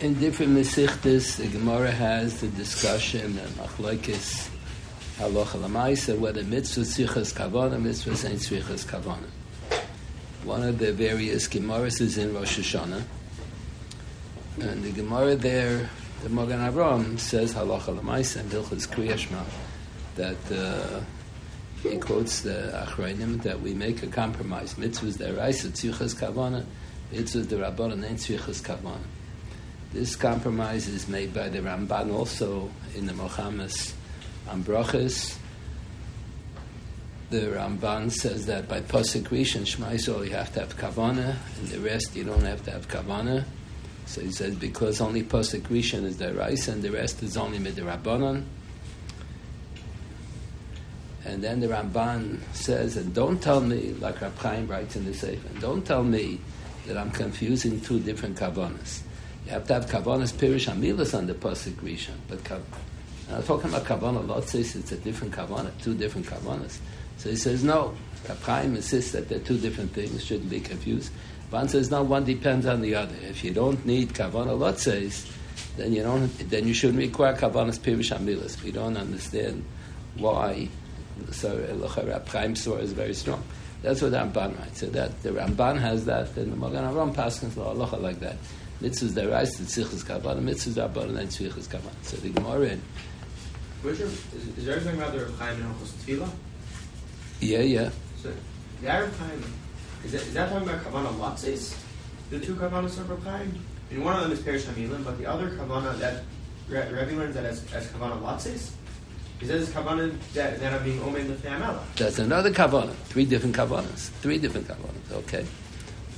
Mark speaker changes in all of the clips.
Speaker 1: in different Mesichtis, the Gemara has the discussion and Machlokes Halacha Lamaisa, whether mitzvah tzrichas kavana, mitzvah ain't tzrichas kavana. One of the various Gemaras is in Rosh Hashanah, and the Gemara there, the Magen Avraham says Halacha Lamaisa and Hilchas Kriyashma, that uh, he quotes the Achrayim that we make a compromise. Mitzvahs deraisa tzrichas kavana, mitzvahs derabbanan ain't tzrichas kavana. This compromise is made by the Ramban also in the Mohammed on. The Ramban says that by pasuk rishon Shema you have to have kavana, and the rest you don't have to have kavana. So he says because only pasuk rishon is the rice, and the rest is only midrabanan. And then the Ramban says, and don't tell me, like Rab writes in the Sefer, don't tell me that I'm confusing two different kavanas. You have to have kavanas pirish amilas on the pasuk rishon, but I'm talking about kavana lotzis. It's a different kavana, two different kavanas. So he says no. Rab insists that they're two different things, shouldn't be confused. Van says no. One depends on the other. If you don't need kavana lotzis, then you don't. Then you shouldn't require kavanas pirish amilas. We don't understand why so Rab Chaim's is very strong. That's what the Ramban writes. So that the Ramban has that, and the Magen Avraham Paskins halacha like that. Mitzvahs derais, the tzichus kavan, mitzvahs rabbanon, and tzichus kavan. So the Gemara in.
Speaker 2: Are, is, is there anything about the Reb Chaim and Hilchos Tefillah?
Speaker 1: Yeah, yeah.
Speaker 2: So, the Reb Chaim, is that, is that talking about Kavanah Latzes? The two Kavanas of Reb Chaim? I mean, one of them is Perish Hamilim, but the other Kavanah that Re- Rebbe learns that as, as Kavanah Latzes? He says Kavanah that, that are being Omen Lefnei Amela.
Speaker 1: That's another kavana. Three different kavanas. Three different kavanas. Okay.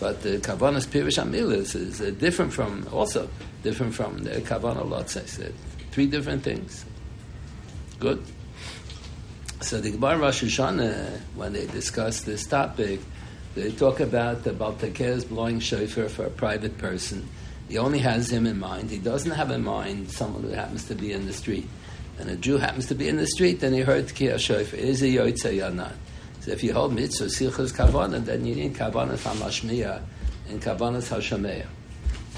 Speaker 1: But the kavanas pirish amilas is uh, different from, also different from the kavana lotzes. Uh, Three different things. Good. So the Gemara Rosh Hashanah, when they discuss this topic, they talk about the Baltakez blowing shofar for a private person. He only has him in mind. He doesn't have in mind someone who happens to be in the street. And a Jew happens to be in the street, then he heard Tkiyah shofar. Is he yotzei or not? So if you hold mitzvah silchus kavana, then you need kavanas hamashmiya and kavanas hashameya.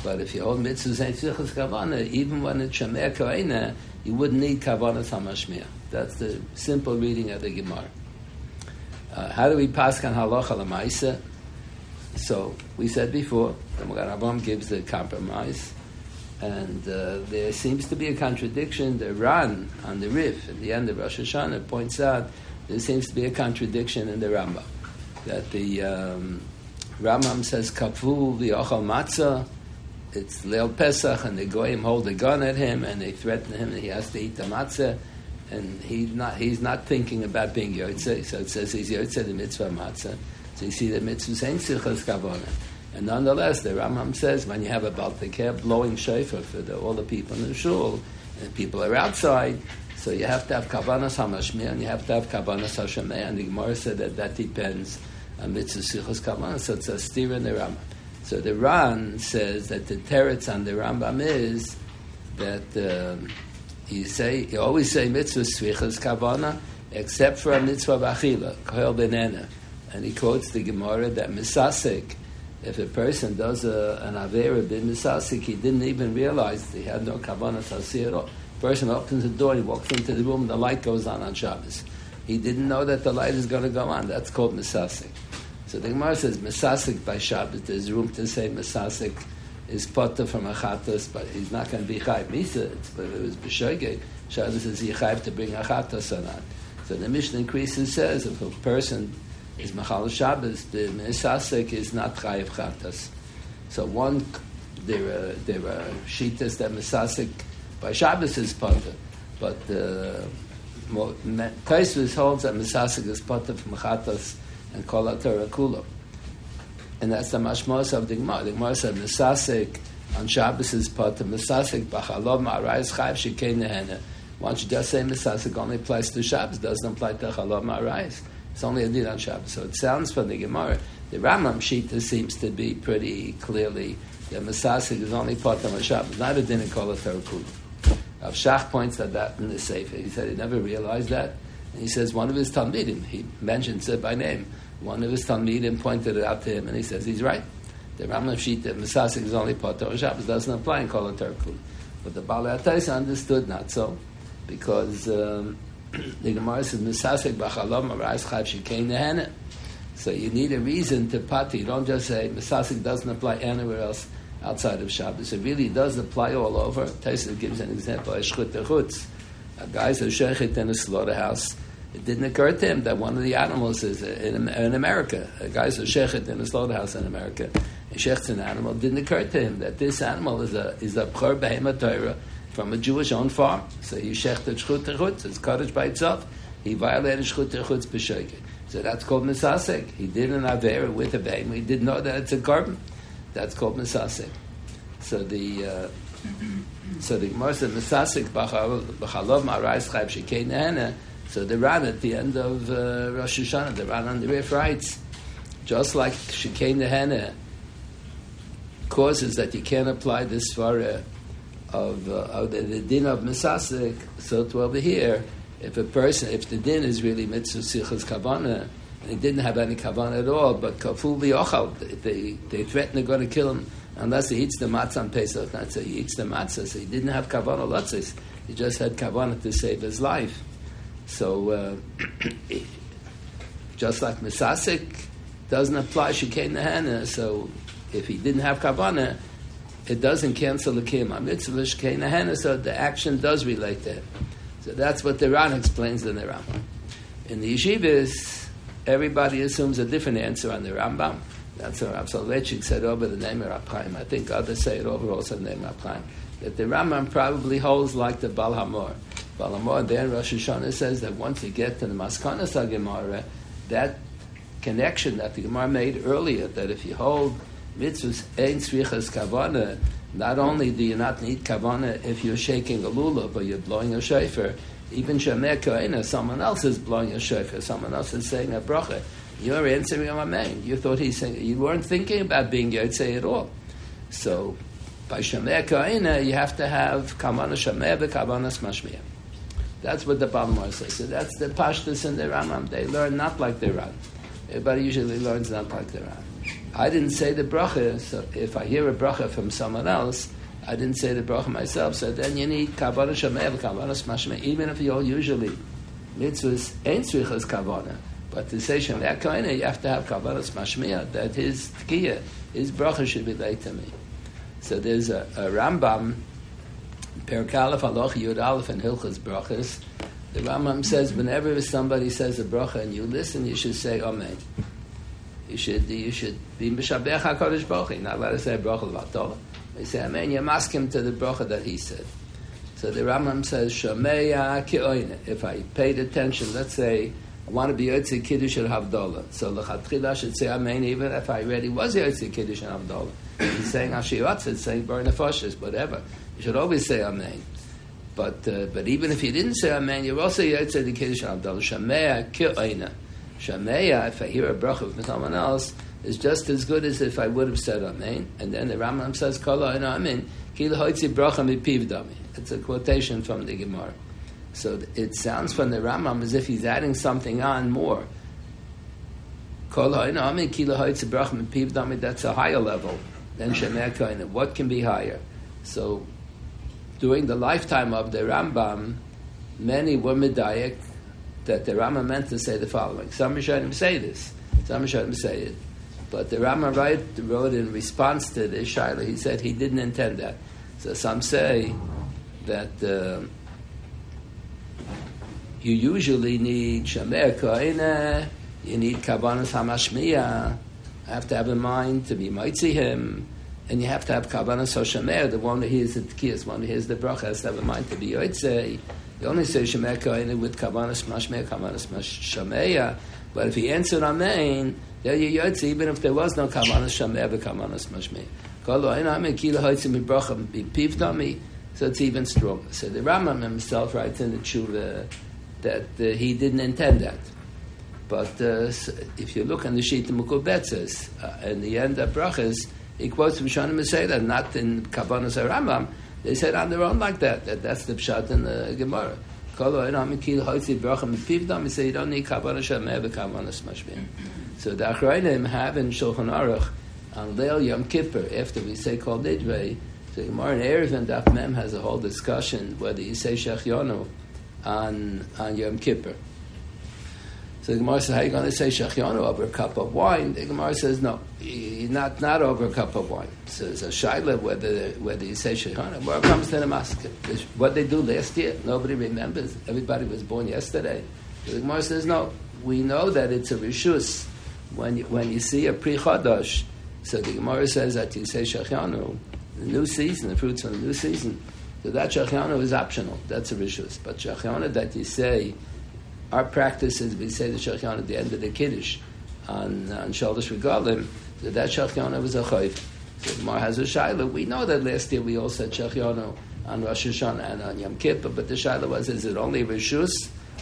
Speaker 1: But if you hold mitzvahs ain't silchus kavana, even when it's shameya koina, you wouldn't need kavanas hamashmiya. That's the simple reading of the Gemara. Uh, how do we pass on halacha lemaisa? So we said before, the Magen Avraham gives the compromise, and uh, there seems to be a contradiction. The Ran on the Rif at the end of Rosh Hashanah points out there seems to be a contradiction in the Rambam. That the um, Rambam says kafu v'ochal matzah, it's Leil Pesach, and the goyim hold a gun at him, and they threaten him that he has to eat the matzah, and he's not he's not thinking about being yotzei. So it says he's yotzei the mitzvah matzah. So you see the mitzvah ain't sichas kavona. And nonetheless, the Rambam says when you have a baltikeh blowing shofar for the, all the people in the shul, and people are outside, so you have to have kavanas hamashmir and you have to have kavanas hashameh. And the Gemara said that that depends on mitzvah sichas kavanas. So it's a steer in the Rambam. So the Ran says that the teretz on the Rambam is that um, you say you always say mitzvah svichas kavana except for a mitzvah of achila kohel benena, and he quotes the Gemara that misasik. If a person does a, an avera bin misasik, he didn't even realize he had no kavana all. Person opens the door, he walks into the room, the light goes on on Shabbos. He didn't know that the light is going to go on. That's called misasik. So the Gemara says misasik by Shabbos. There's room to say misasik is potter from a chatas, but he's not going to be chayv misa. But it was b'shoigeg, Shabbos is he chayv to bring a chatas or not. So the Mishnah increases says if a person is machal Shabbos, the misasik is not chayv chatas. So one there are there are shitas that misasik by Shabbos is potter, but uh, Taisvis holds that misasik is potter from chatas and kol kula. And that's the mashmos of the Gemara. The Gemara said, Misasik on Shabbos is potter, Misasik b'chalov ma'arayis chayv shekei nehena. Once you just say Misasik only applies to Shabbos, doesn't apply to chalov ma'arayis. It's only a din on Shabbos. So it sounds from the Gemara, the Rambam Shita seems to be pretty clearly that Misasik is only potter on Shabbos, not a din in kol Torah kula. Rav Shach points at that in the Sefer. He said he never realized that. And he says one of his Talmidim, he mentions it by name, one of his Talmidim pointed it out to him, and he says he's right. The Rambam sheet that Mesasik is only Potter Shabbos doesn't apply in Kol Kuli. But the Baalei Ataisa understood not so, because um, the Gemara says Mesasik B'Chalom Arais Chayv Shikein. So you need a reason to pati. You don't just say Mesasik doesn't apply anywhere else outside of Shabbos. It really does apply all over. Taisa gives an example. A guy's a shechet in a slaughterhouse. It didn't occur to him that one of the animals is in, in America. A guy's a shechet in a slaughterhouse in America. A shechet's an animal. It didn't occur to him that this animal is a is a pchor behema Torah from a Jewish-owned farm. So he shechted shchut. It's cottage by itself. He violated shchut chutz b'sheket. So that's called misasek. He did an avera with a behem. He didn't know that it's a carbon. That's called misasek. So the uh, so the Gemara said misasek b'chalov ma'arais chayv shekei nehena. So the Ran at the end of uh, Rosh Hashanah, the Ran on the Rif writes, just like shekei nehena causes that you can't apply this svara of, uh, of the, the, din of misasek, so to over here if a person, if the din is really mitzvah sichas kavana, he didn't have any kavana at all, but kaful v'yochal, they, they threaten they're going to kill him unless he eats the matzah on Pesach. Not so he eats the matzah, so he didn't have kavana lotzis. He just had kavana to save his life. So, uh, just like misasik doesn't apply shikei nehana, so if he didn't have kavana, it doesn't cancel the kiyam mitzvah shikei nehana, so the action does relate to him. So that's what the Ran explains in the Rambam. In the yeshivas, everybody assumes a different answer on the Rambam. That's what Rav Soloveitchik said over the name of Reb Chaim. I think others say it over also the name of Reb Chaim. That the Rambam probably holds like the Baal HaMaor. Baal HaMaor there in Rosh Hashanah says that once you get to the Maskanas Gemara, that connection that the Gemara made earlier, that if you hold mitzvahs ein tzrichas kavana, not only do you not need kavana if you're shaking a lulav or you're blowing a shofar, even shemer koina, someone else is blowing a shofar, someone else is saying a bracha. You're answering a amen. You thought he's saying, you weren't thinking about being yotzei at all. So, by shemer you have to have kavana shemer v'kavanas mashmiyah. That's what the Balmor says. So that's the pashtus and the Ramam. They learn not like the Ran. Everybody usually learns not like the Ran. I didn't say the bracha, so if I hear a bracha from someone else, I didn't say the bracha myself, so then you need kavana shemev, kavana smashme, even if you all usually mitzvahs ain't tzrichas kavana. But to say shemer koine, you have to have kavana smashmiyah, that his tkiyah, his bracha should be laid to me. So there's a, a Rambam, Perkalef Aloch Yud Aleph and Hilchas Brachas. The Rambam says whenever somebody says a bracha and you listen, you should say Amen you should you should be mishabech Hakadosh Baruch Hu. Not let us say bracha levatol. They say Amen. You ask him to the bracha that he said. So the Rambam says Shameya Ki'oine. If I paid attention, let's say I want to be Yotze Kiddush and Havdalah. So Lechatchila should say Amen even if I already was Yotze Kiddush and Havdalah. He's saying Ashiyotze, it's saying Bar whatever. You should always say Amen. But uh, but even if you didn't say Amen, you're also Yotze the Kiddush and Havdalah. Shameya Ki'oine. Shameya, if I hear a bracha from someone else, is just as good as if I would have said Amen. And then the Rambam says, and Amen, Kila hoitzi bracha. It's a quotation from the Gemara. So it sounds from the Rambam as if he's adding something on more. That's a higher level than Shemer Koine. What can be higher? So during the lifetime of the Rambam, many were Medayak, that the Rama meant to say the following. Some Rishonim say this, some Rishonim say it. But the Rama wrote in response to the Shaila, he said he didn't intend that. So some say that uh, you usually need Shamer Koine, you need Kavanas Hamashmiya, have to have a mind to be Mitzi him, and you have to have Kavanas Hoshamer, the one who hears the Tkiyas, one who hears the Bracha, has to have a mind to be Yotzei. You only say Shemer Koine with Kavanas Mashmeya, Kavanas Mashameya. But if he answered Amen, there you yotze, even if there was no Kavanas Shameya, but Kavanas Mashmeya. Kolo Ein Amen, Kila Hoitze Mibracha Pivdami, so it's even stronger. So the Rambam himself writes in the Tshuva that uh, he didn't intend that. But uh, if you look on the sheet of Mukubetzes, uh, in the end of Brachas, he quotes from Shonim that not in Kavanas Rambam, they said on their own like that. that that's the pshat in the Gemara. He say you don't need kabbana shemeh v'kavanas mashbim. So the Achrayim have in Shulchan Aruch on Leil Yom Kippur, after we say Kol Nidre, the Gemara in Erevin Daf Mem has a whole discussion whether you say Shechionu on, on Yom Kippur. So the Gemara says, how are you going to say Shechionu over a cup of wine? The Gemara says, no, not, not over a cup of wine. So it's a shaila whether, whether you say Shechionu. Where it comes to the mask. What they do last year, nobody remembers. Everybody was born yesterday. The Gemara says, no, we know that it's a rishus when you, when you see a pri chadash. So the Gemara says that you say Shechianu, the new season, the fruits of the new season. So that Shechianu is optional. That's a rishus. But Shechianu that you say, our practice is we say the Shechianu at the end of the Kiddush on, on Shaldish Regalim, so that Shechianu was a chayv. So Gemara has a shaila. We know that last year we all said Shechianu on Rosh Hashanah and on Yom Kippur, but the shaila was, is it only rishus?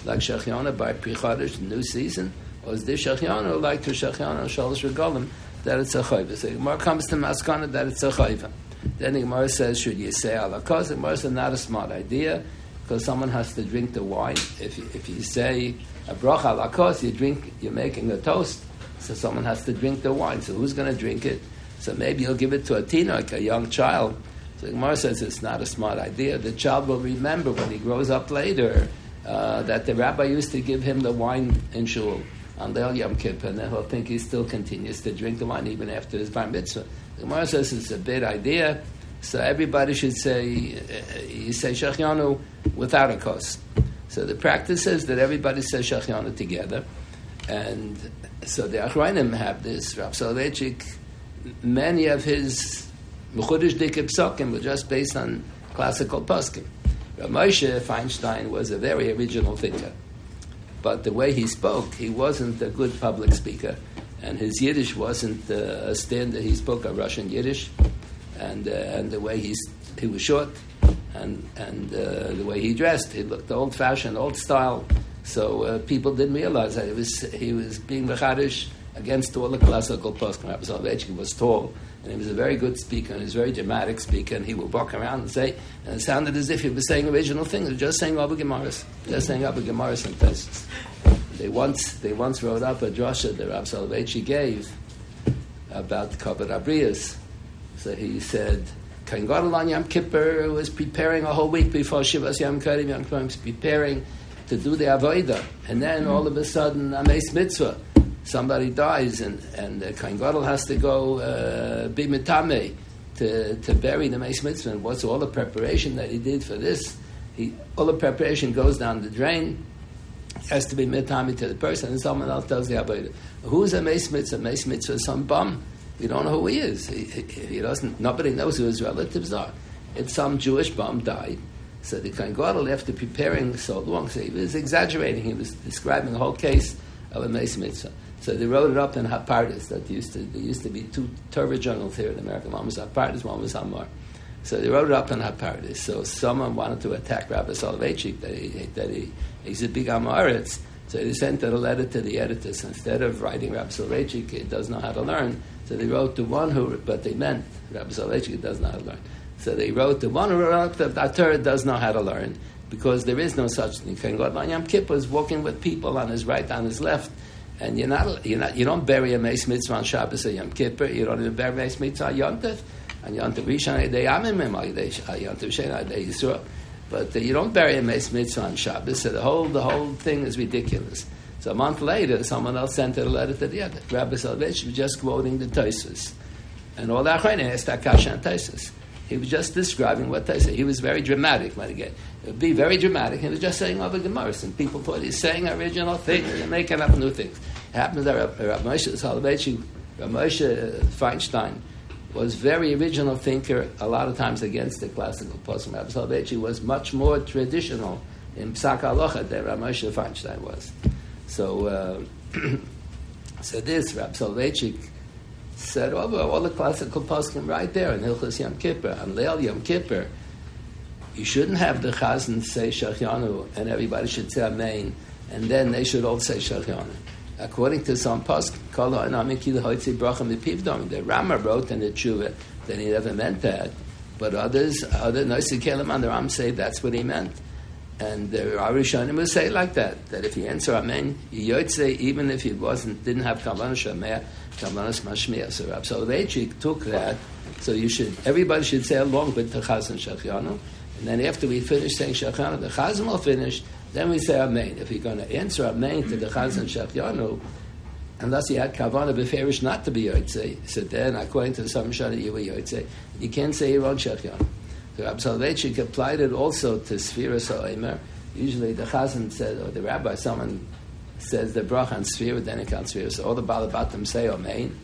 Speaker 1: like Shechianu by prichodish the new season, or is this Shechianu like to Shechianu Shalosh Regalim, that it's a chayva? So Gemara comes to Maskana that it's a chayva. Then the Gemara says, should you say alakos? The Gemara says, not a smart idea, because someone has to drink the wine. If you, if you say a bracha alakos, you drink, you're making a toast, so someone has to drink the wine. So who's going to drink it? So maybe you'll give it to a teen, like a young child. So Gemara says it's not a smart idea. The child will remember when he grows up later uh, that the rabbi used to give him the wine in shul on the Yom Kippur, and he'll think he still continues to drink the wine even after his bar mitzvah. Gemara says it's a bad idea, so everybody should say uh, you say Shechianu without a kos. So the practice is that everybody says Shechianu together, and so the Achrayim have this. Rav Soloveitchik, many of his Mechudish Dikib Psokim were just based on classical poskim. Moshe Feinstein was a very original thinker, but the way he spoke, he wasn't a good public speaker, and his Yiddish wasn't uh, a standard. He spoke a Russian Yiddish, and uh, and the way he he was short, and and uh, the way he dressed, he looked old fashioned, old style. So uh, people didn't realize that he was he was being mechadish against all the classical poskim. Rabbi Soloveitchik was tall and he was a very good speaker, and he was a very dramatic speaker, and he would walk around and say, and it sounded as if he was saying original things, just saying Abba Gemaras, just saying Abba Gemaras and tests. They once, they once wrote up a drasha that Rav Soloveitchik gave about Kabbat Abrias. So he said, Kain Gadol on Yom Kippur was preparing a whole week before Shivas Yom Kippur, Yom Kippur was preparing to do the Avodah, and then all of a sudden, Ames Mitzvah, somebody dies and, and the Kain Gadol has to go uh, be mitame to, to bury the Meis Mitzvah. And What's all the preparation that he did for this? He, all the preparation goes down the drain. has to be mitame to the person, and someone else does the avodah. Who's a Meis Mitzvah? Meis Mitzvah is some bum. We don't know who he is. He, he, doesn't. Nobody knows who his relatives are. It's some Jewish bum died. So the Kain Gadol, after preparing so long, so he was exaggerating. He was describing the whole case of a Meis Mitzvah. So they wrote it up in Hapardis. That used to there used to be two Torah journals here in America. One was Hapardis, one was Hamar. So they wrote it up in Hapardis. So someone wanted to attack Rabbi Soloveitchik that he that he he's a big Amaretz. So they sent a letter to the editors. Instead of writing Rabbi Soloveitchik, he does know how to learn. So they wrote the one who, but they meant Rabbi Soloveitchik does not learn. So they wrote the one who wrote the Torah does know how to learn because there is no such thing. God Yom Kippur is walking with people on his right, on his left and you're not, you're not, you don't bury a Meis Mitzvah on Shabbos or Yom Kippur. You don't even bury a Meis Mitzvah on Yom Tov. On Yom Tov Rishon, Amimim, Yom Tov they Yisrael. But uh, you don't bury a Meis Mitzvah on Shabbos. So the whole, the whole thing is ridiculous. So a month later, someone else sent a letter to the other. Rabbi Soloveitchik was just quoting the Tosfos. And all that Achronim asked Akash and Tosfos. He was just describing what say. He was very dramatic, when again. Be very dramatic. He was just saying over Gemaras, and people thought he's saying original things and making up new things. It happens that Rav Moshe Soloveitchik, Rav Moshe Feinstein, was very original thinker, a lot of times against the classical poskim. Rav Soloveitchik was much more traditional in Psak Alocha than Rav Moshe Feinstein was. So, uh, so this, Rav Soloveitchik, said over oh, all the classical poskim right there in Hilchas Yom Kippur, on Leil Yom Kippur. You shouldn't have the chazan say Shachianu and everybody should say Amen, and then they should all say Shachianu. According to some poskim, the Rama wrote in the Tshuva that he never meant that, but others, other Noisei Kelim and the Ram say that's what he meant. And the Arishonim will say like that, that if you answer Amen, you say even if he wasn't, didn't have Kavanah Shemeh, Kavanas Mashmiya. So Rab Soloveitchik took that. So you should, everybody should say along with the Chazan Shechianu. And then after we finish saying Shechianu, the Chazan will finish, then we say Amen. If you're going to answer Amen to the Chazan Shechianu, unless you had Kavana Beferish not to be Yotze, so then according to the Samshana you were Yotze, you can't say your own Shechianu. So Rab Soloveitchik applied it also to Sphira Sa'omer. Usually the Chazan said, or the rabbi, someone says the bracha on Sphira, then it counts Sphira. So all the Balabatim say Amen.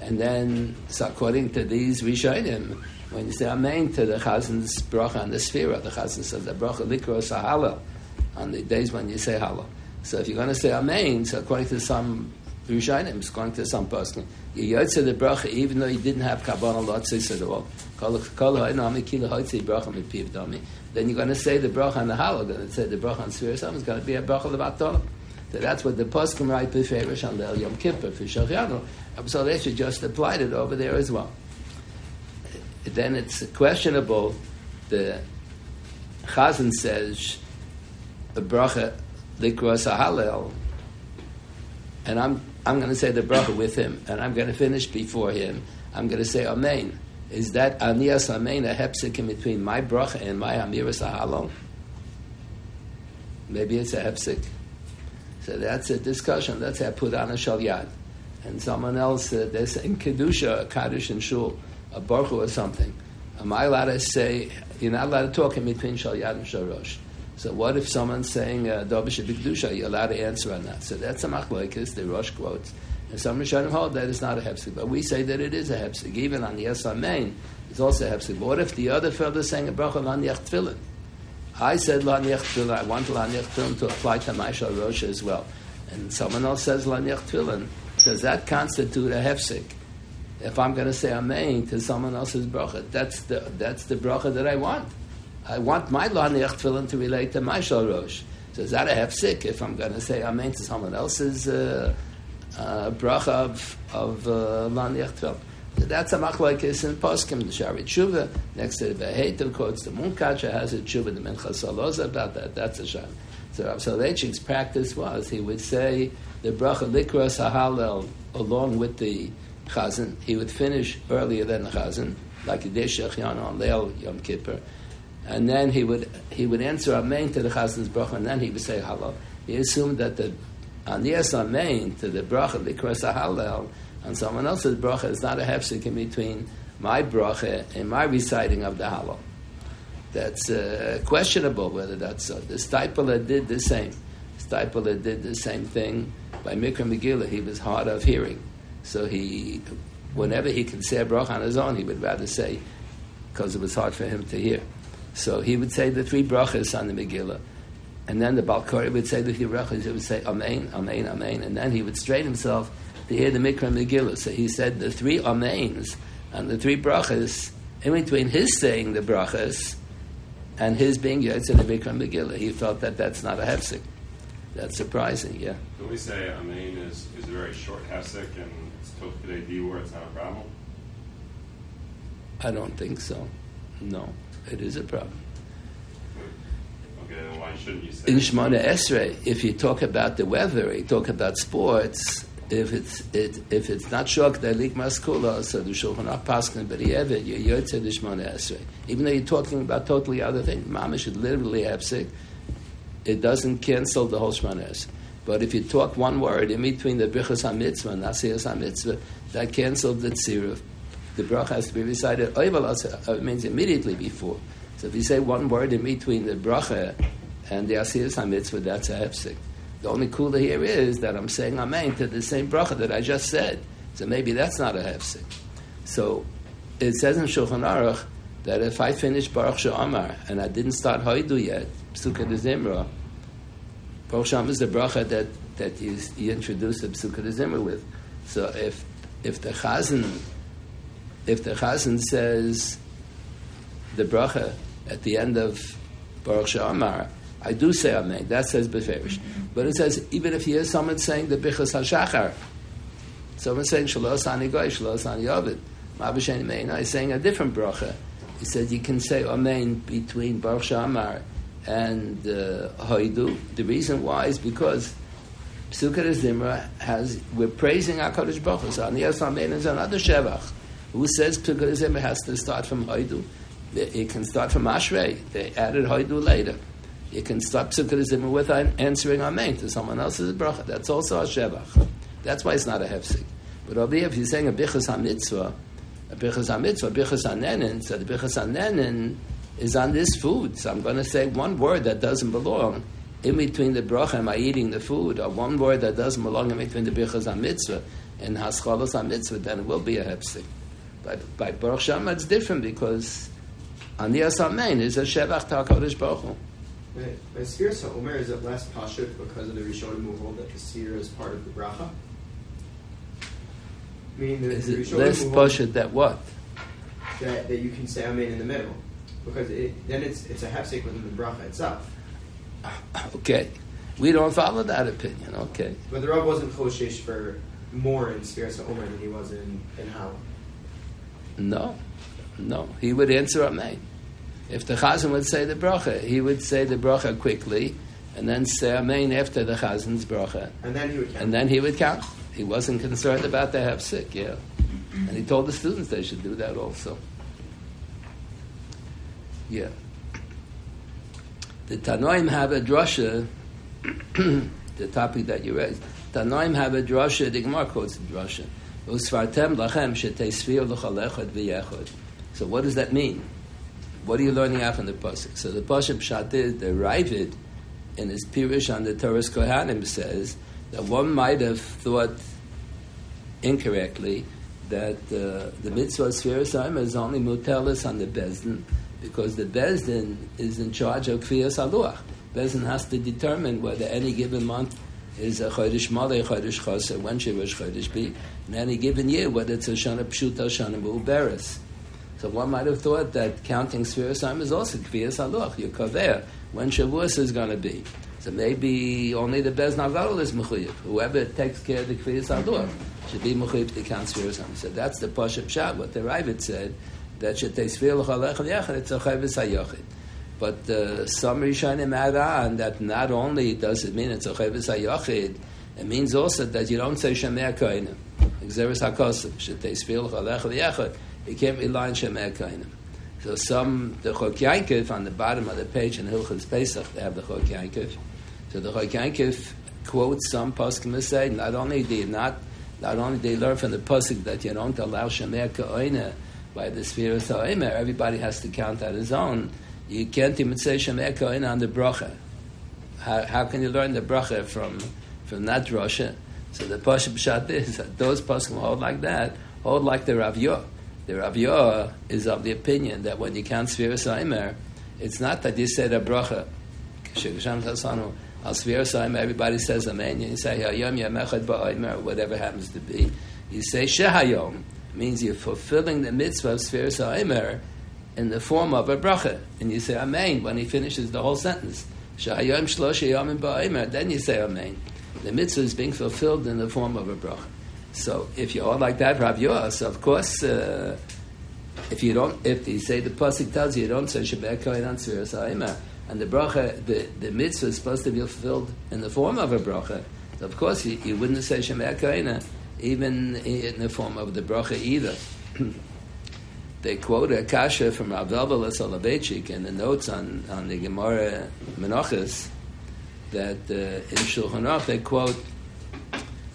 Speaker 1: And then, so according to these Rishonim, when you say Amen to the Chazan's bracha on the Sphira, the Chazan says the bracha likros Sahala on the days when you say Hala. So if you're going to say Amen, so according to some Rishonim, it's going to some person, yotze the bracha even though he didn't have Kabbalah Lotzis at all. Then you're going to say the bracha on the Hala, then it said the bracha on Sphira, is going to be a bracha levatol. So that's what the poskim write beferish on the Yom Kippur for Shachianu. So they should just apply it over there as well. Then it's questionable. The Chazan says the bracha likros halal, and I'm I'm going to say the bracha with him, and I'm going to finish before him. I'm going to say Amen. Is that Anias Amen a hepsik in between my bracha and my Amiras halal? Maybe it's a hepsik. So that's a discussion. That's a put on a shalyad. And someone else, uh, they're saying Kedusha, Kaddish and Shul, a Baruch or something. Am I allowed to say, you're not allowed to talk in between shalyad and shalosh? So what if someone's saying Dobish uh, Kedusha? You're allowed to answer on that. So that's a machlokes, the Rosh quotes. And some Rishonim hold that it's not a hefsek, but we say that it is a hefsek. Even on the Amen, it's also a hefsek. But what if the other fellow is saying a bracha on Yach Tefillin? I said Laniach Tefillin. I want Laniach Tefillin to apply to Maisha Rosh as well. And someone else says Laniach Tefillin. Does that constitute a hefsek? If I'm going to say Amen to someone else's bracha, that's the that's the bracha that I want. I want my Laniach Tefillin to relate to Maisha Rosh. So is that a hefsek if I'm going to say Amen to someone else's uh, uh, bracha of, of uh? That's a machlokes in poskim the Shari Tshuva next to the Behetim quotes the Munkacha has a Tshuva the Minchas Elazar about that. That's a sham. So Rav Soloveitchik's practice was he would say the bracha likras hahalel along with the chazan. He would finish earlier than the chazan, like the Shechyan on Leil Yom Kippur, and then he would he would answer Amen to the chazan's bracha, and then he would say halal. He assumed that the Anias Amen to the bracha likras hahalel and someone else's bracha is not a hefsek in between my bracha and my reciting of the halal. That's uh, questionable whether that's so. The Steipler did the same. Steipler did the same thing by Mikra Megillah. He was hard of hearing. So he, whenever he could say a bracha on his own, he would rather say, because it was hard for him to hear. So he would say the three brachas on the Megillah. And then the Balkori would say the three brachas. He would say, Amen, Amen, Amen. And then he would straighten himself to hear the Mikra Megillah. So he said the three Amens and the three brachas, in between his saying the brachas and his being Yotze the Mikra Megillah, he felt that that's not a hefsek. That's surprising, yeah.
Speaker 3: Can we say Amen is, is a very short hefsek and it's Tokpidei D where it's not a problem?
Speaker 1: I don't think so. No, it is a problem.
Speaker 3: Okay, then why shouldn't you say
Speaker 1: In Shemona Esrei, if you talk about the weather, you talk about sports, if it's it, if it's not shok dalik maskula, so the shulchan paskin b'di'evet you're yotze d'shmona esrei. Even though you're talking about totally other things, mama should literally have sick. It doesn't cancel the whole shmona esrei. But if you talk one word in between the brichas hamitzvah and nasiyas hamitzvah, that cancels the tziruf. The bracha has to be recited. Oival uh, it means immediately before. So if you say one word in between the bracha and the asiyas hamitzvah, that's a hefsek. The only kula here is that I'm saying amen to the same bracha that I just said. So maybe that's not a hefsek. So it says in Shulchan Aruch that if I finish Baruch Sha'amar and I didn't start Haidu yet, Psukkah de Zimra, Baruch Sha'amar is the bracha that, that you, you introduce the Psukkah de Zimra with. So if, if the Chazan, if the Chazan says the bracha at the end of Baruch Sha'amar, I do say Amen. That says Beferish. But it says, even if he hear someone saying the Bichas HaShachar, someone saying Shalos Ani Goy, Shalos Ani Yovid, Mabashani Meina is saying a different bracha. He said you can say Amen between Baruch Shamar and uh. The reason why is because Psukkah Zimra has, we're praising HaKadosh Baruch Hu. So Yasam is another Shevach. Who says Psukkah has to start from Haidu? It can start from Ashrei. They added Haidu later. You can start Psukkah Zimra with answering Amen to someone else's bracha. That's also a Shevach. That's why it's not a Hefsik. But over here, if you're saying a Bichas HaMitzvah, a Bichas HaMitzvah, Bichas HaNenin, so the Bichas HaNenin is on this food. So I'm going to say one word that doesn't belong in between the bracha am I eating the food, or one word that doesn't belong in between the bichas and mitzvah and haschalos and mitzvah, then it will be a hepsik. But by Baruch Shama, it's different because Aniyas Amen is a Shevach TaKadosh Baruch Hu.
Speaker 2: By Sfira Omer, is it less pashut because of the Rishonim who hold that the seer is part of the bracha?
Speaker 1: I mean, the, is the it less pashut that what?
Speaker 2: That, that you can say Amen in the middle. Because it, then it's, it's a hefsek within the bracha itself.
Speaker 1: Okay. We don't follow that opinion. Okay.
Speaker 2: But the Rav wasn't choshesh for more in Sfiras Omer than he was in, in Hala.
Speaker 1: No. No. He would answer Amen. If the Chazan would say the bracha, he would say the bracha quickly and then say Amen after the Chazan's bracha.
Speaker 2: And then he would count.
Speaker 1: And then he would count. He wasn't concerned about the hefsek, yeah. And he told the students they should do that also. Yeah. The Tanoim have a drasha, the topic that you raised. Tanoim have a drasha, the Gemara quotes the drasha. So what does that mean? What are you learning out from the pasuk? So the pasuk pshat is the Ravid in his Pirush on the Toras Kohanim says that one might have thought incorrectly that uh, the mitzvah Sfiras is only mutelis on the Bezdin because the Bezdin is in charge of Kviyas Aluach. Bezdin has to determine whether any given month is a Chodesh Malay, Chodesh Chaser, when should Rosh Chodesh be, in any given year, whether it's a Shana Pshuta, Shana Mu'uberes. So one might have thought that counting Spheres time is also Kviyas Aluach, your Kaver, when Shavuos is going to be. So maybe only the Bez Navarro is Mechuyev. Whoever takes care of the Kviyas Aluach should be Mechuyev to count Spheres time. So that's the Pasha Pshat, what the Ravid said, that sheteisvir l'chalech yachid, it's a chayvis hayochid. But some Rishonim add on that not only does it mean it's a chayvis hayochid, it means also that you don't say shemei koinim. Xeris hakosim, sheteisvir l'chalech yachid, you can't rely on shemei koinim. So some, the Chok Yankov, on the bottom of the page in Hilchas Pesach, they have the Chok Yankov. So the Chok Yankov quotes some poskim say, not only you not, not only you learn from the pasuk that you don't allow shemei koinim, by the sphere of Sa'omer, everybody has to count at his own. You can't even say Shem in on the bracha. How, how can you learn the bracha from, from that drasha? So the Pasha Pshat is that those Pasha hold like that, hold like the Rav Yor. The Rav Yor is of the opinion that when you count Sfira Saimer, it's not that you said the bracha. Al Saimer, everybody says Amen. You say Hayom Yamechad Ba'omer, whatever happens to be. You say Shehayom means you're fulfilling the mitzvah of Sfiras HaEmer in the form of a bracha. And you say Amen when he finishes the whole sentence. Then you say Amen. The mitzvah is being fulfilled in the form of a bracha. So if you're all like that, Rav Yoas, of course, uh, if you don't, if you say the pasuk tells you you don't say Shabbat Kohen HaEmer, and the bracha, the, the mitzvah is supposed to be fulfilled in the form of a bracha, so of course you, you wouldn't say Shabbat Kohen even in the form of the bracha either. they quote a kasha from Rav Elvelas Soloveitchik in the notes on, on the Gemara Menachos that uh, in Shulchan Aruch they quote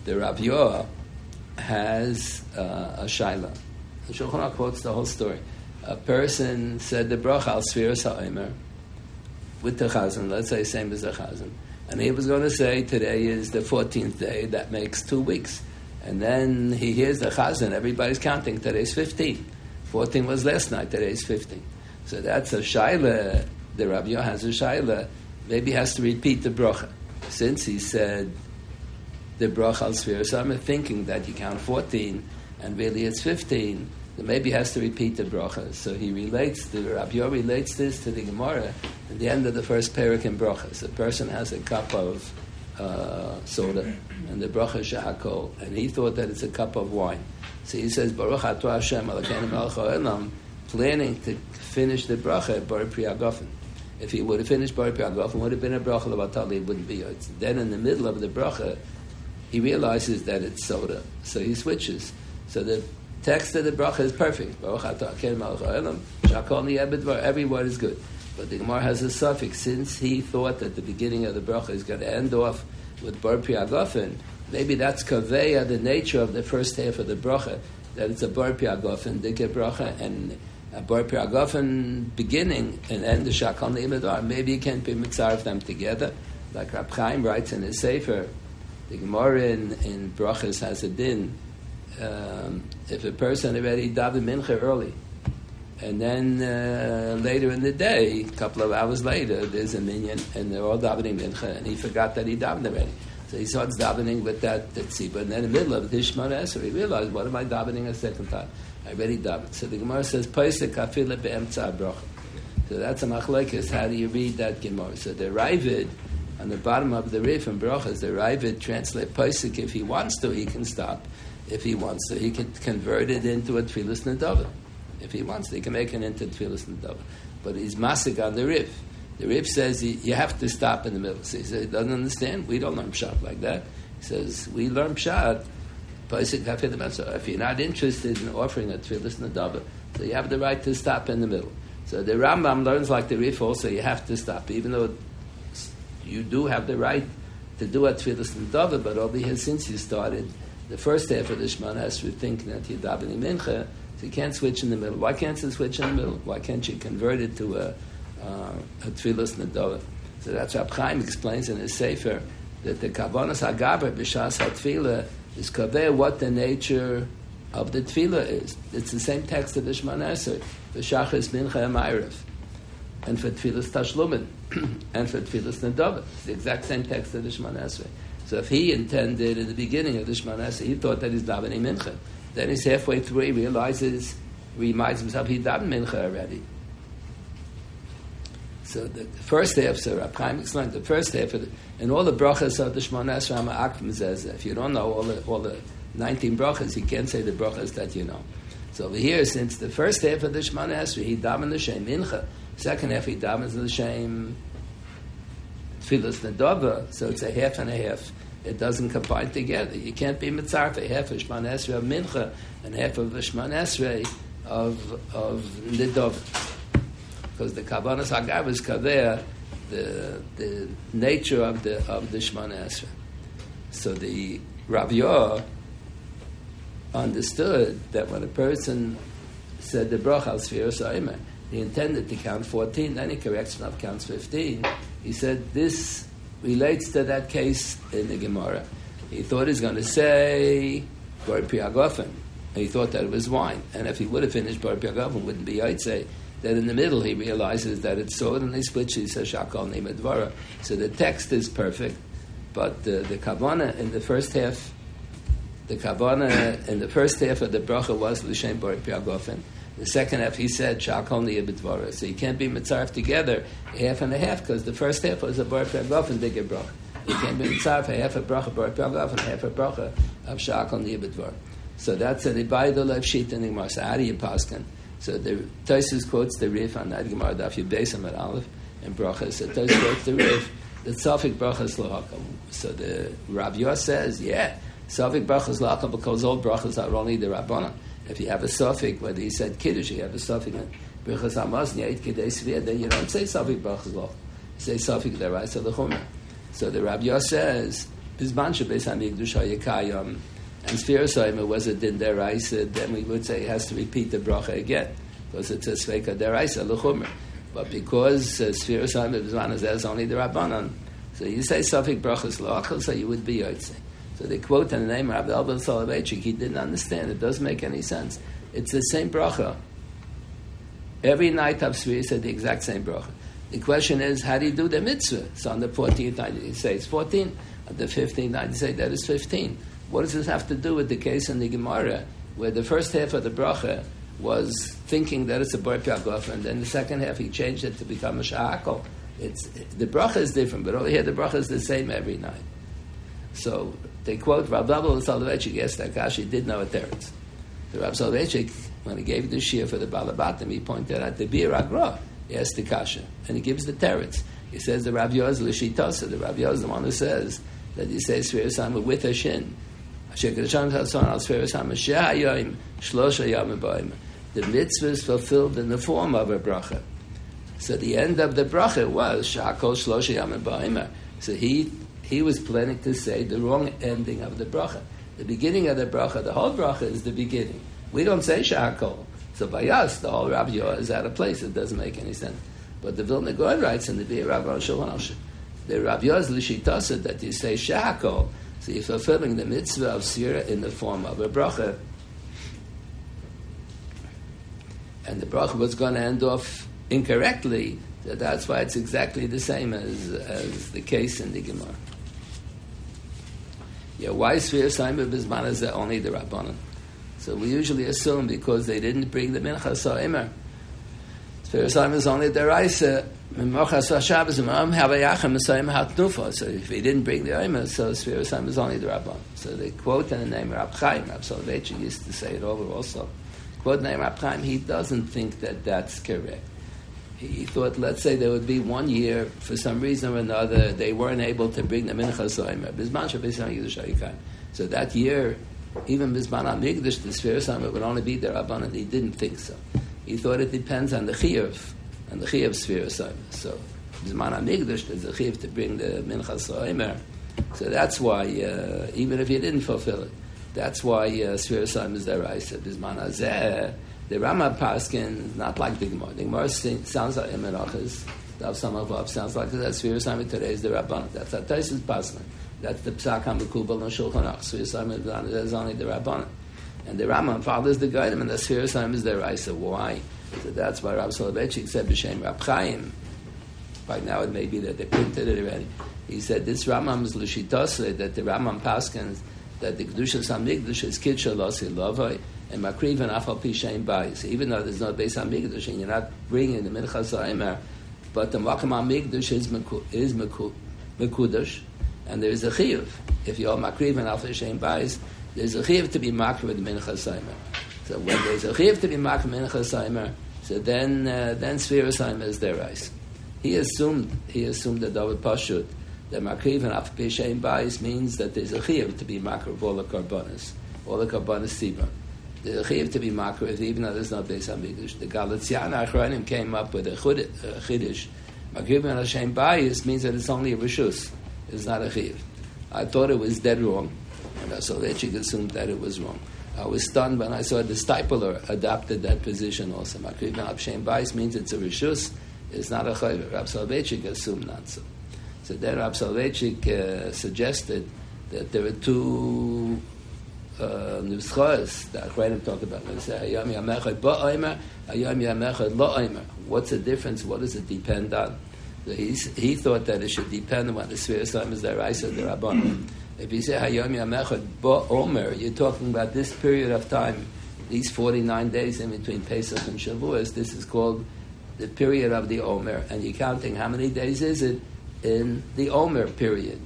Speaker 1: the Rav Yoah has uh, a shaila. The Shulchan Aruch quotes the whole story. A person said the bracha al Sfiras HaOmer with the chazan, let's say same as the chazan, and he was going to say today is the 14th day, that makes two weeks. And then he hears the chazan, everybody's counting, today's 15. 14 was last night, today is 15. So that's a shaila, the Rabbi has a shaila, maybe has to repeat the bracha. Since he said the bracha al so I'm thinking that you count 14 and really it's 15, then maybe he has to repeat the bracha. So he relates, the Rabbi relates this to the Gemara at the end of the first parak in brachas. A person has a cup of uh, soda, and the bracha shahakol, and he thought that it's a cup of wine. So he says, Baruch Atu Hashem Elokeinu Melech Haolam, planning to finish the bracha at Bar Priyagofen. If he would have finished Bar Priyagofen, would have been a bracha levatali, it wouldn't be yoitz. Then in the middle of the bracha, he realizes that it's soda, so he switches. So the text of the bracha is perfect. Every word is good. But the Gemara has a suffix. Since he thought that the beginning of the bracha is going to end off with bar piagofen, maybe that's kaveya, the nature of the first half of the bracha, that it's a bar piagofen, dike bracha, and a bar piagofen beginning and end the shakal ne'imedar. Maybe you can't be mitzvah of them together. Like Rab Chaim writes in his Sefer, the Gemara in, in Brachas has a din. Um, if a person already davened mincha early, and then uh, later in the day, a couple of hours later, there's a minyan, and they're all davening mincha, and he forgot that he davened already. So he starts davening with that tzibah, and then in the middle of the Shemona Esrei, he realized, what am I davening a second time? I already davened. So the Gemara says, Paisek afila be'emtza bracha. So that's a machlekes. How do you read that Gemara? So the Ravid, on the bottom of the Rif Brachas, the Ravid translate Paisek. If he wants to, he can stop. If he wants to, he can convert it into a Tfilis Nadava. If he wants to, he can make it into Tfilis Nadava. But he's masik on the Rif. The Rif says you have to stop in the middle. So he says he doesn't understand. We don't learn Pshat like that. He says we learn Pshat. If you're not interested in offering a Tfilis Nadava, so you have the right to stop in the middle. So the Rambam learns like the Rif also, you have to stop, even though you do have the right to do a Tfilis Nadava, but over here, since you started the first half of the Shemana Esrei thinking that you're davening Mincha, so you can't switch in the middle. Why can't you switch in the middle? Why can't you convert it to a, uh, a Tfilis So that's what Chaim explains in his Sefer, that the Kavanas Hagaber B'Shas HaTfilah is kaveh what the nature of the tefillah is. It's the same text of the Shemana Esrei, the Shachris Mincha Emayrev, and for tefillas Tashlumin, and for tefillas Nadava. It's the exact same text of the Shemana Esrei. So if he intended in the beginning of the Shemana Esrei, he thought that he's davening Mincha. Then he's halfway through, he realizes, reminds himself he davened Mincha already. So the first half, so Rab Chaim explained, the first half, the, and all the brachas of the Shemona Esrei Akvam says, if you don't know all the, all the 19 brachas, you can't say the brachas that you know. So over here, since the first half of the Shemona Esrei, he davened the Shem Mincha, second half he davens the Shem Tfilas Nadava, so it's a half and a half. It doesn't combine together. You can't be mitzarfa, half of Shemona Esrei of Mincha and half of the Shemona Esrei of, of Nidova because the Kavanas Hagav is Kaveh, the, the nature of the of the Shemana. So the Rav understood that when a person said the bracha al he intended to count 14, then he corrects enough counts 15. He said this relates to that case in the Gemara. He thought he's going to say Bar Piagofen. He thought that it was wine. And if he would have finished Bar Piagofen, wouldn't be I'd say. Then in the middle he realizes that it's so, and he switches, he says Shakal Nemedvara. So the text is perfect, but the, the Kavana in the first half, the Kavana in the first half of the bracha was L'Shem Barak Piagofen. The second half he said Shakal Nemedvara. So you can't be mitzaref together half and a half because the first half was a Barak Piagofen bigger bracha. You can't be mitzaref half a bracha Barak Piagofen, half a bracha of Shakal Nemedvara. So that's an Ibayda Lev the Gemara. So how do you paskin? So the Tosis quotes the Rif on that Gemara Daf Yud at Aleph and Brachas. So Tosis quotes the Rif that Safik Brachas Lahakam. So the Rav Yos says, yeah, Safik Brachas Lahakam because all brachas are only the Rabbanan. If you have a Safik, whether he said Kiddush, you have a Safik Brachas Hamazni, Yait Kidei Sviyah, then you don't say Safik Brachas Lahakam. You say Safik Deraisa Lechumah. So the Rav Yos says, Bizman Shabbos HaMikdush HaYekayam, and Sfirosoima was a din deraisa, then we would say he has to repeat the bracha again because it's a sveka deraisa l'chumer. But because uh, is there's only the rabbanon, so you say safik brachas loachel, so you would be yotzei. So they quote in the name of Rabbi Elbel Soloveitchik, he didn't understand. It doesn't make any sense. It's the same bracha. Every night of Sfir said the exact same bracha. The question is, how do you do the mitzvah? So on the 14th night, say it's 14. On the 15th night, you say that is 15. What does this have to do with the case in the Gemara, where the first half of the bracha was thinking that it's a bar piagof, and then the second half he changed it to become a shahakol. It's the bracha is different, but over here the bracha is the same every night. So they quote Rav Babel Soloveitchik. Yes, Takashi did know a teretz. The Rav Soloveitchik, when he gave the shir for the balabatim, he pointed out the bir agra. Yes, the kasha, and he gives the teretz. He says the Rav Yoz l'shitasa. The Rav Yoz the one who says that you say Sfiras Hama with a shin. The mitzvah is fulfilled in the form of a bracha. So the end of the bracha was Shakol Shlosha Yom So he he was planning to say the wrong ending of the bracha. The beginning of the bracha, the whole bracha is the beginning. We don't say Shakol. So by us, the whole Rabbi Yoah is out of place. It doesn't make any sense. But the Vilna Gaon writes in the Bir Rabbi Shulchan the Rabbi Yoah's Lishitasa that you say Shakol, so you're fulfilling the mitzvah of Sira in the form of a bracha. And the bracha was going to end off incorrectly, so that's why it's exactly the same as, as the case in the Gemara. Yeah, why Sfir Saima Bizman is only the Rabbanan? So we usually assume because they didn't bring the Mincha Sa'imer. Sfir The. So if he didn't bring the Omer, so Sfir Saima is only the Rabban. So they quote in the name of Rab Chaim. Rab Soloveitchik used to say it over also. Quote the name Rab Chaim, he doesn't think that that's correct he thought, let's say there would be one year, for some reason or another, they weren't able to bring the Mincha Soimer. So that year, even Bizman HaMikdash, the Sphere it would only be there, Rabban, and he didn't think so. He thought it depends on the Chiyuv, and the Chiyuv Sphere Soimer. So Bizman HaMikdash, there's a Chiyuv to bring the Mincha Soimer. So that's why, uh, even if he didn't fulfill it, that's why uh, Sphere Soimer is there. I said, Bizman HaZeh, the Rama Paskin, not like the Gemara. The Gemara sounds like Emerachas. The Avsam Avav sounds like that. Sfir Simon today is the Rabban. That's a Taisus Paskin. That's the Psak HaMekubal and Shulchan Aruch. Sfir Simon is only the Rabban. And the Rama fathers the Gaidim, and the Sfir Simon is the Raisa. Why? So that's why Rab Soloveitchik said B'Shem Rab Chaim. By now it may be that they printed it already. He said this Rambam is L'shitose, that the Rambam Paskins, that the Kedusha Samigdash is Kidsha Losi Lovoi, and makriv and afal pishain bayis. Even though there's no base on migdash and you're not bringing the minchas ha'emer, but the makam on migdash is is mekudash, and there is a chiyuv. If you're makriv and afal pishain bayis, there's a chiyuv to be makriv with the minchas ha'emer. So when there's a chiyuv to be makriv minchas ha'emer, so then uh, then spheres ha'emer is their. He assumed he assumed that David Pashut that makriv and afal pishain bayis means that there's a chiyuv to be makriv all the karbonis, all the karbonis sibah the chiv to be makriv, even though there's no Beis Hamikdash. The Galatian Achronim came up with a chiddush. Makriv and Hashem Bayis means that it's only a rishus. It's not a chiv. I thought it was dead wrong, and so Lechik assumed that it was wrong. I was stunned when I saw the Stipler adopted that position also. Makriv and Hashem Bayis means it's a rishus. It's not a chiv. Rab Soloveitchik assumed not so. So then Rab Soloveitchik uh, suggested that there are two Nuschois, the Achreidim talk about Hayam Yamechad Ba'omer, Hayam Yamechad La'omer. What's the difference? What does it depend on? So he thought that it should depend on what the Sphere time is there. I said the Rabban. If you say Hayam Yamechad Ba'omer, you're talking about this period of time, these 49 days in between Pesach and Shavuos. This is called the period of the Omer, and you're counting how many days is it in the Omer period.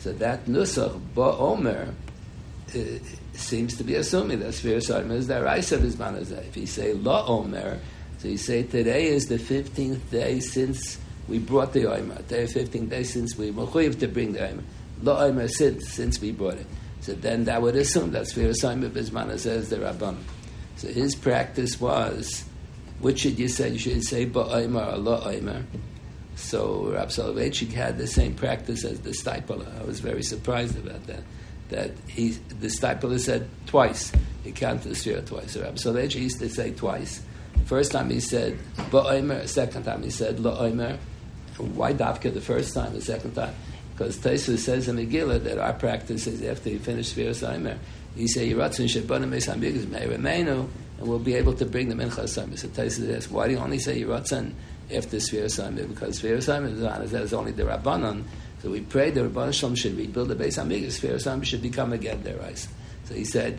Speaker 1: So that Nusach Ba'omer uh, seems to be assuming that Sfir Sarma is the Raisa Bizmanazah. If you say La Omer, so you say today is the 15th day since we brought the Omer. Today, 15th day since we Mechuyev to bring the Omer. La Omer since, since we bought it. So then that would assume that Sfir Sarma Bizmanazah says the Rabban. So his practice was, which should you say? You should say Ba Omer or La Omer. So Rab Soloveitchik had the same practice as the Stipler. I was very surprised about that that he, the Stipler said twice. He counted the sphere twice. So soloveitchik used to say twice. First time he said ba'omer. Second time he said la'omer. Why dafka the first time? The second time because Taisu says in Megillah that our practice is after you finish sphere Saimer, you say Yiratzin Shabbanim Meis may Meiremenu, and we'll be able to bring the Mincha Saimer. So Taisu says, why do you only say Yiratzin after sphere Saimer? Because sphere Saimer is only the Rabbanon. So we pray the Rabban Shalom should rebuild the Beis Hamikdash. Fair Sam should become again their right? So he said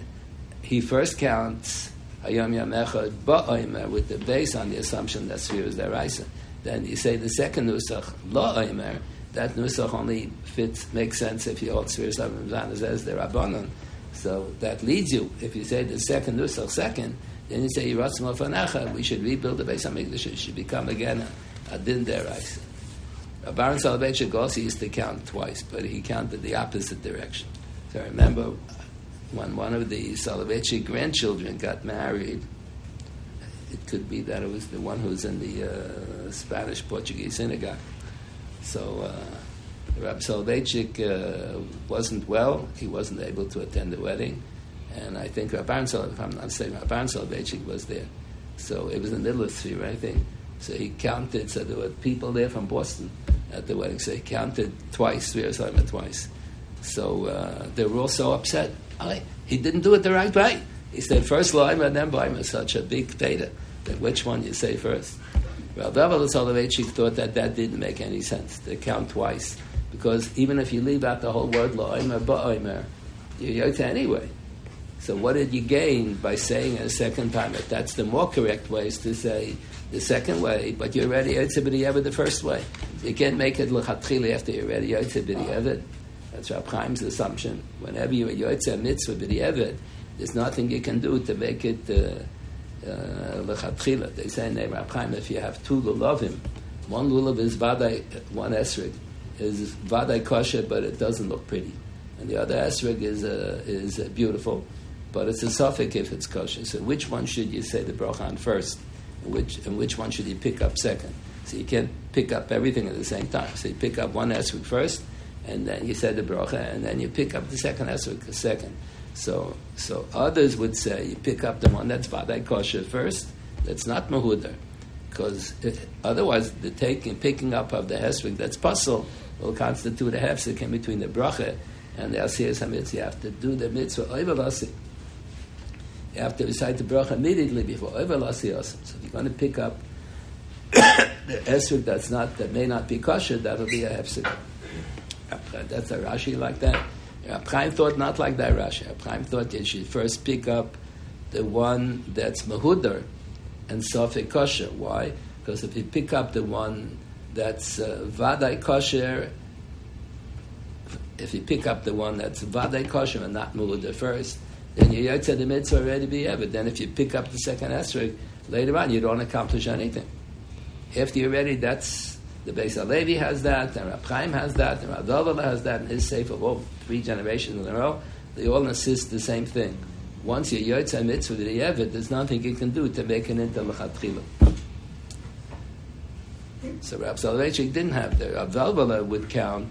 Speaker 1: he first counts Hayom Yamechad Ba'omer with the base on the assumption that Sphere is their Isa. Then you say the second Nusach La'omer. That Nusach only fits makes sense if you hold Sphere Sam as the Rabbanon. So that leads you, if you say the second Nusach second, then you say Yiratzim we should rebuild the Beis Hamikdash. It should become again a, a din there, Isa. Baron Soloveitchik also used to count twice, but he counted the opposite direction. So I remember when one of the Soloveitchik grandchildren got married, it could be that it was the one who was in the uh, Spanish Portuguese synagogue. So uh, Rabbi Soloveitchik uh, wasn't well; he wasn't able to attend the wedding, and I think Rabbi Sol, if I'm not saying Rabbi Soloveitchik was there. So it was in the middle of three? I think. So he counted. So there were people there from Boston at the wedding. So he counted twice, three or something twice. So uh, they were all so upset. He didn't do it the right way. He said first line and then Baima, such a big data. That which one you say first? Well, David Soloveitchik thought that that didn't make any sense to count twice. Because even if you leave out the whole word la'omer, ba'omer, you're yotze anyway. So what did you gain by saying it a second time? If that's the more correct way is to say the second way, but you're already yotze b'di'evet the first way. You can't make it l'chatchili after you're already yotze b'di'evet. That's Rab Chaim's assumption. Whenever you're yotze mitzvah b'di'evet, there's nothing you can do to make it uh, lechatchila. Uh, they say in Chaim, if you have two lulavim, one lulav is vadai, one esrig is vadai kosher, but it doesn't look pretty, and the other esrig is uh, is uh, beautiful, but it's a suffix if it's kosher. So which one should you say the bracha on first, and which and which one should you pick up second? So you can't pick up everything at the same time. So you pick up one esrig first, and then you say the bracha, and then you pick up the second esrig second. So, so others would say you pick up the one that's vadai kosher first. That's not mahudar, because eh, otherwise the taking picking up of the hesrig that's puzzle will constitute a hefsek in between the bracha and the asiyas hamitzvah. You have to do the mitzvah oivalasi. You have to recite the bracha immediately before oivalasi So if you're going to pick up the esrig that's not that may not be kosher, that'll be a hefsek. Uh, that's a Rashi like that. Chaim thought not like that, Rashi. Chaim thought you should first pick up the one that's mahudar and sofik kosher. Why? Because if you pick up the one that's uh, vadai kosher, if you pick up the one that's vadai kosher and not mahudar first, then you yotze the mitzvah already be ever. Then if you pick up the second esrog later on, you don't accomplish anything. After you're ready, that's the Beis Halevi has that, and Rab Chaim has that, and Rab has that, and his Sefer of all three generations in a row, they all insist the same thing. Once you're Mitzvah the Yevet, there's nothing you can do to make it into L'chatchila. So Rab Soloveitchik didn't have that. Rab Dovala would count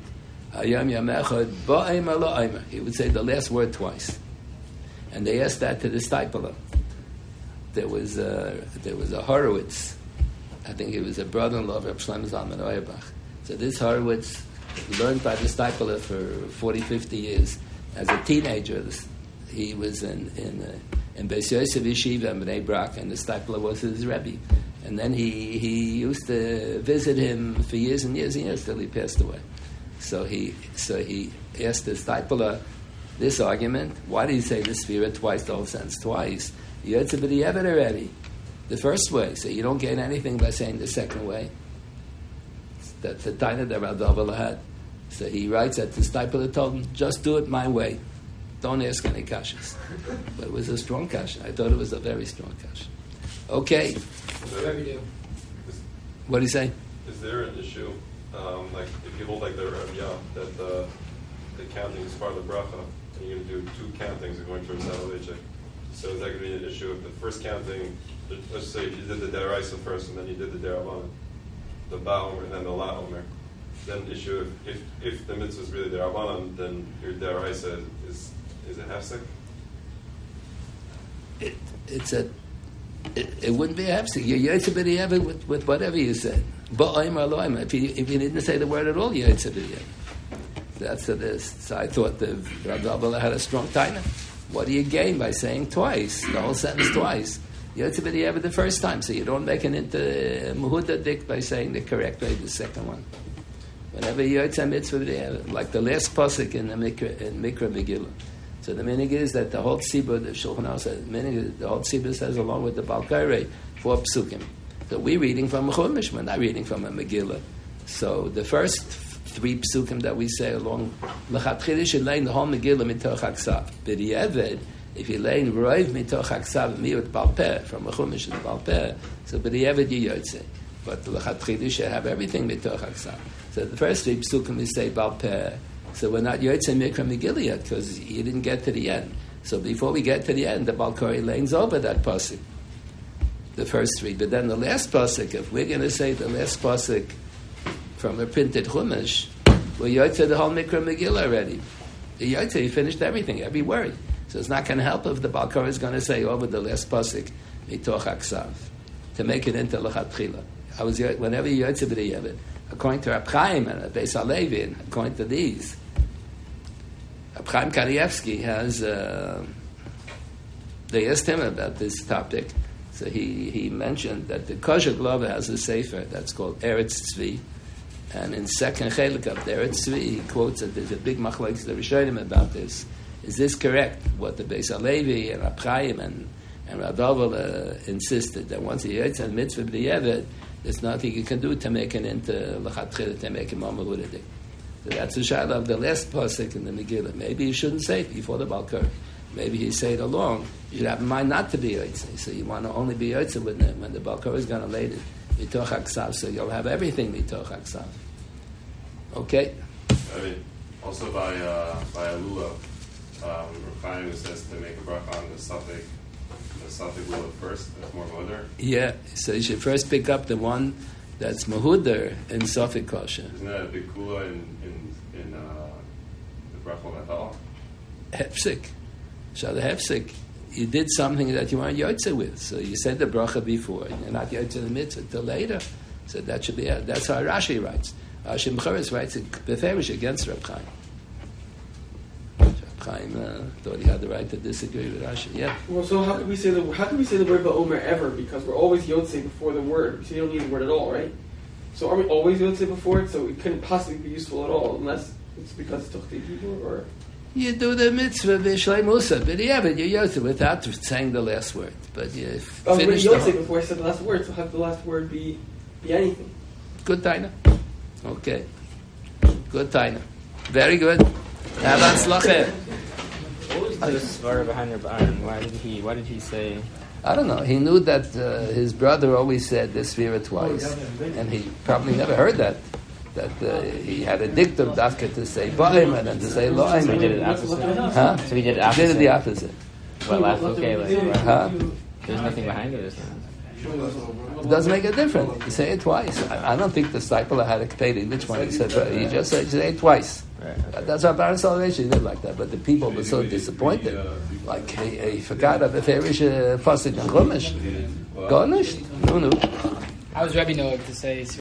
Speaker 1: Hayam Yamechad Ba'ayma La'ayma. He would say the last word twice. And they asked that to the Stipeler. There was a, there was a Horowitz I think it was a brother-in-law of Reb Shlomo Zalman Auerbach. So this Horowitz learned by the Stipeler for 40, 50 years. As a teenager, he was in in uh, in Beis Yosef Yeshiva in Bnei Brak, and the Stipeler was his rebbe. And then he, he used to visit him for years and years and years till he passed away. So he so he asked the Stipeler this argument: Why do you say the spirit twice? The whole sentence twice. You had to be the already the first way. So you don't gain anything by saying the second way. That's the taina that Rav had. So he writes that the Stipler told him, just do it my way. Don't ask any kashas. But it was a strong kasha. I thought it was a very strong kasha. Okay. What do you say?
Speaker 3: Is there an issue, um, like if you hold like the Rav that the, the counting is part of the bracha, and you're going to do two countings according to Rav So is that going to be an issue if the first counting let's say you did the deraisa first and then you did the derabanan, the ba'omer and then the la'omer, then issue if, if, the mitzvah is really derabanan, then your deraisa is is a hefsek.
Speaker 1: It, it's a it, it wouldn't be a hefsek. You're yotze with, with whatever you said. Ba'omer or. If you if you didn't say the word at all, you're yotze That's a, this. So I thought the Rav had a strong taina. What do you gain by saying twice, the whole sentence twice? Yotze b'di'evet the first time, so you don't make an into uh, muhuda dik by saying the correct way, the second one. Whenever yotze mitzvah like the last pasuk in the Mikra, in Mikra Megillah. So the meaning is that the whole tzibur, the Shulchan Aruch says, minig, the whole tzibur says along with the Balkaire, four psukim. So we're reading from a Chumash, we're not reading from a Megillah. So the first three psukim that we say along, l'chatchilish should the whole Megillah mitoch haksav. B'di'evet, if you learn roiv mitoch haksav miut balpeh from a chumash in balpeh, so b'di'evet you yotze. But the lechatchilu should have everything mitoch aksav. So the first three psukim we say bal peh. So we're not yotzei mikra megillah because you didn't get to the end. So before we get to the end, the Balkori lanes over that pasuk. The first three, but then the last pasuk. If we're going to say the last pasuk from a printed chumash, we're yotzei the whole mikra megillah already. The yotzei he finished everything, every word. So it's not going to help if the Balkar is going to say over the last pasuk mitoch aksav to make it into lechatchila. I was whenever you yotzei b'diyevet, according to Rab Chaim and Beis according to these. Chaim Kanievsky has. Uh, they asked him about this topic, so he, he mentioned that the Kozhiglover has a sefer that's called Eretz Tzvi, and in second chelik of Eretz Tzvi, he quotes that there's a big machlokes the Rishonim about this. Is this correct? What the Beis Halevi and Rab and and Radovel uh, insisted that once he heard some mitzvah b'di'evet, there's nothing you can do to make it into lechatchila to make him amaludidik. So that's the shot of the last pasuk in the Megillah. Maybe you shouldn't say it before the Balkar. Maybe he say it along. You should have in mind not to be yotze. So you want to only be yotze when the, when the Balkar is going to lay it mitoch aksav. So you'll have everything mitoch aksav. Okay.
Speaker 3: I mean, also by uh, by Alula, um, Chaim says to make a bracha on the suffix, the suffix lula first. That's more modern.
Speaker 1: Yeah. So you should first pick up the one that's mahuder in Sofik kosher.
Speaker 3: Isn't that a big kula in in, in uh, the bracha metal?
Speaker 1: Hefsik. So the hefsik, you did something that you weren't yotze with. So you said the bracha before, and you're not yotze the mitzvah until later. So that should be. That's how Rashi writes. Rashi Mcharis writes it beferish against Reb Chaim. Reb Chaim uh, thought he had the right to disagree with Rashi. Yeah.
Speaker 4: Well, so how can we say the how can we say the word ba'omer ever? Because we're always yotze before the word. So you don't need the word at all, right? So are we always yotze before it? So it couldn't possibly be useful at all unless it's because it's people or.
Speaker 1: You do the mitzvah b'shlei musa, but yeah, but you yotze without saying the last word. But you
Speaker 4: Oh, but
Speaker 1: finish the whole-
Speaker 4: before I said the last word. So have the last word be be anything?
Speaker 1: Good taina. Okay. Good taina. Very good. Have atzlachem.
Speaker 5: What was the svara behind your barn? Why did he? Why did he say?
Speaker 1: I don't know. He knew that uh, his brother always said this Vira twice, and he probably never heard that. That uh, he had a dictum dafka to say ba'im and then to say lo'im.
Speaker 5: So he did it
Speaker 1: lo'im.
Speaker 5: opposite.
Speaker 1: Huh?
Speaker 5: So he did it
Speaker 1: He did it the opposite.
Speaker 5: But last okay, like,
Speaker 1: Huh?
Speaker 5: there's nothing behind it. Is there?
Speaker 1: It doesn't make a difference. You say it twice. I, I don't think the Stipler had a kapedi which one he said. But he just said, say it twice.
Speaker 5: Right.
Speaker 1: That's our Baron Salvation did like that, but the people were so disappointed. Like he, he forgot of the Ferish uh, Pasuk and Chumash. Garnished? No, no.
Speaker 6: I was Rebbe Noah to say